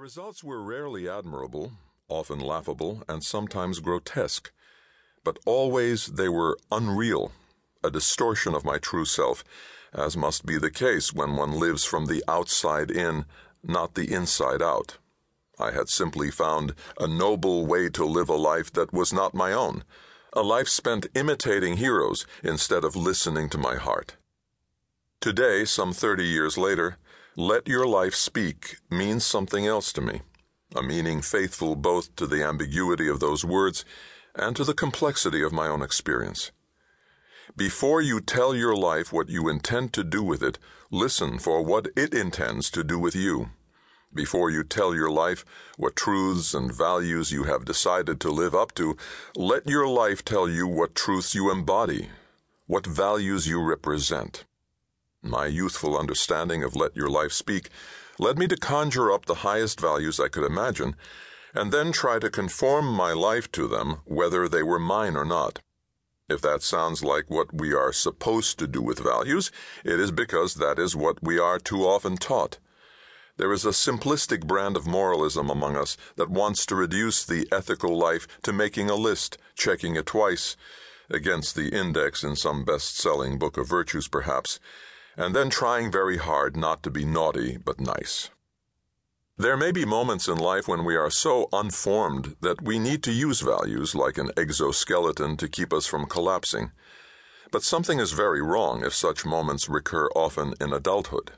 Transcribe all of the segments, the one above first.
The results were rarely admirable, often laughable, and sometimes grotesque, but always they were unreal, a distortion of my true self, as must be the case when one lives from the outside in, not the inside out. I had simply found a noble way to live a life that was not my own, a life spent imitating heroes instead of listening to my heart. Today, some 30 years later, let your life speak means something else to me, a meaning faithful both to the ambiguity of those words and to the complexity of my own experience. Before you tell your life what you intend to do with it, listen for what it intends to do with you. Before you tell your life what truths and values you have decided to live up to, let your life tell you what truths you embody, what values you represent. My youthful understanding of Let Your Life Speak led me to conjure up the highest values I could imagine, and then try to conform my life to them, whether they were mine or not. If that sounds like what we are supposed to do with values, it is because that is what we are too often taught. There is a simplistic brand of moralism among us that wants to reduce the ethical life to making a list, checking it twice, against the index in some best selling book of virtues, perhaps, and then trying very hard not to be naughty but nice. There may be moments in life when we are so unformed that we need to use values like an exoskeleton to keep us from collapsing. But something is very wrong if such moments recur often in adulthood.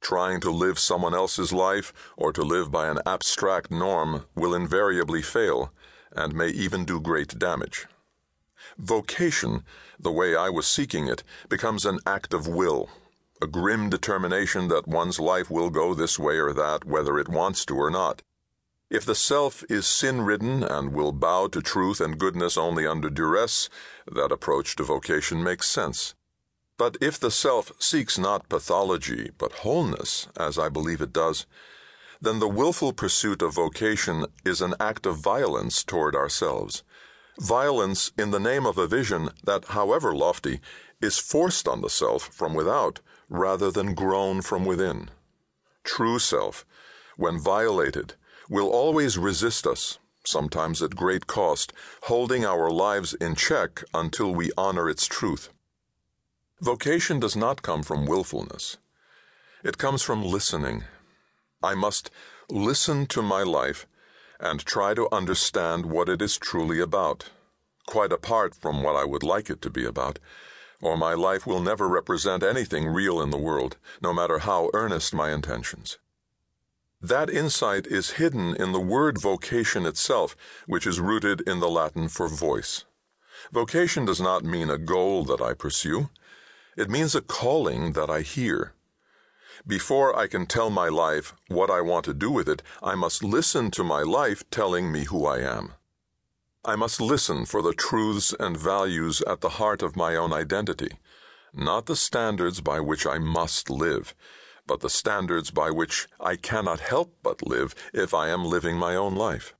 Trying to live someone else's life or to live by an abstract norm will invariably fail and may even do great damage. Vocation, the way I was seeking it, becomes an act of will, a grim determination that one's life will go this way or that, whether it wants to or not. If the self is sin ridden and will bow to truth and goodness only under duress, that approach to vocation makes sense. But if the self seeks not pathology, but wholeness, as I believe it does, then the willful pursuit of vocation is an act of violence toward ourselves. Violence in the name of a vision that, however lofty, is forced on the self from without rather than grown from within. True self, when violated, will always resist us, sometimes at great cost, holding our lives in check until we honor its truth. Vocation does not come from willfulness. It comes from listening. I must listen to my life and try to understand what it is truly about, quite apart from what I would like it to be about, or my life will never represent anything real in the world, no matter how earnest my intentions. That insight is hidden in the word vocation itself, which is rooted in the Latin for voice. Vocation does not mean a goal that I pursue. It means a calling that I hear. Before I can tell my life what I want to do with it, I must listen to my life telling me who I am. I must listen for the truths and values at the heart of my own identity, not the standards by which I must live, but the standards by which I cannot help but live if I am living my own life.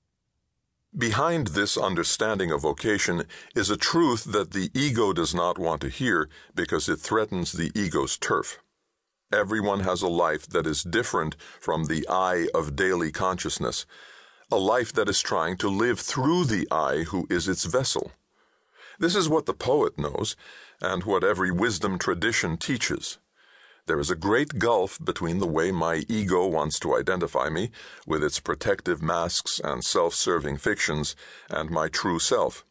Behind this understanding of vocation is a truth that the ego does not want to hear because it threatens the ego's turf. Everyone has a life that is different from the I of daily consciousness, a life that is trying to live through the I who is its vessel. This is what the poet knows, and what every wisdom tradition teaches. There is a great gulf between the way my ego wants to identify me, with its protective masks and self serving fictions, and my true self.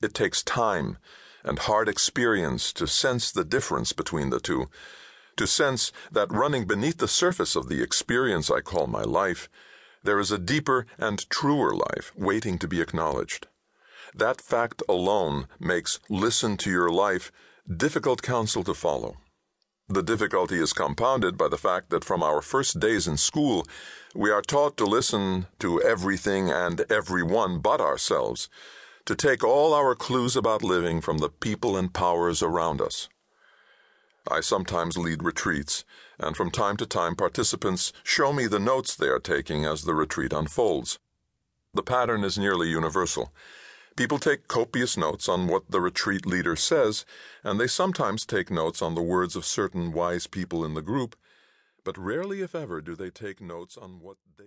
It takes time and hard experience to sense the difference between the two, to sense that running beneath the surface of the experience I call my life, there is a deeper and truer life waiting to be acknowledged. That fact alone makes listen to your life difficult counsel to follow. The difficulty is compounded by the fact that from our first days in school, we are taught to listen to everything and everyone but ourselves, to take all our clues about living from the people and powers around us. I sometimes lead retreats, and from time to time participants show me the notes they are taking as the retreat unfolds. The pattern is nearly universal. People take copious notes on what the retreat leader says, and they sometimes take notes on the words of certain wise people in the group, but rarely, if ever, do they take notes on what they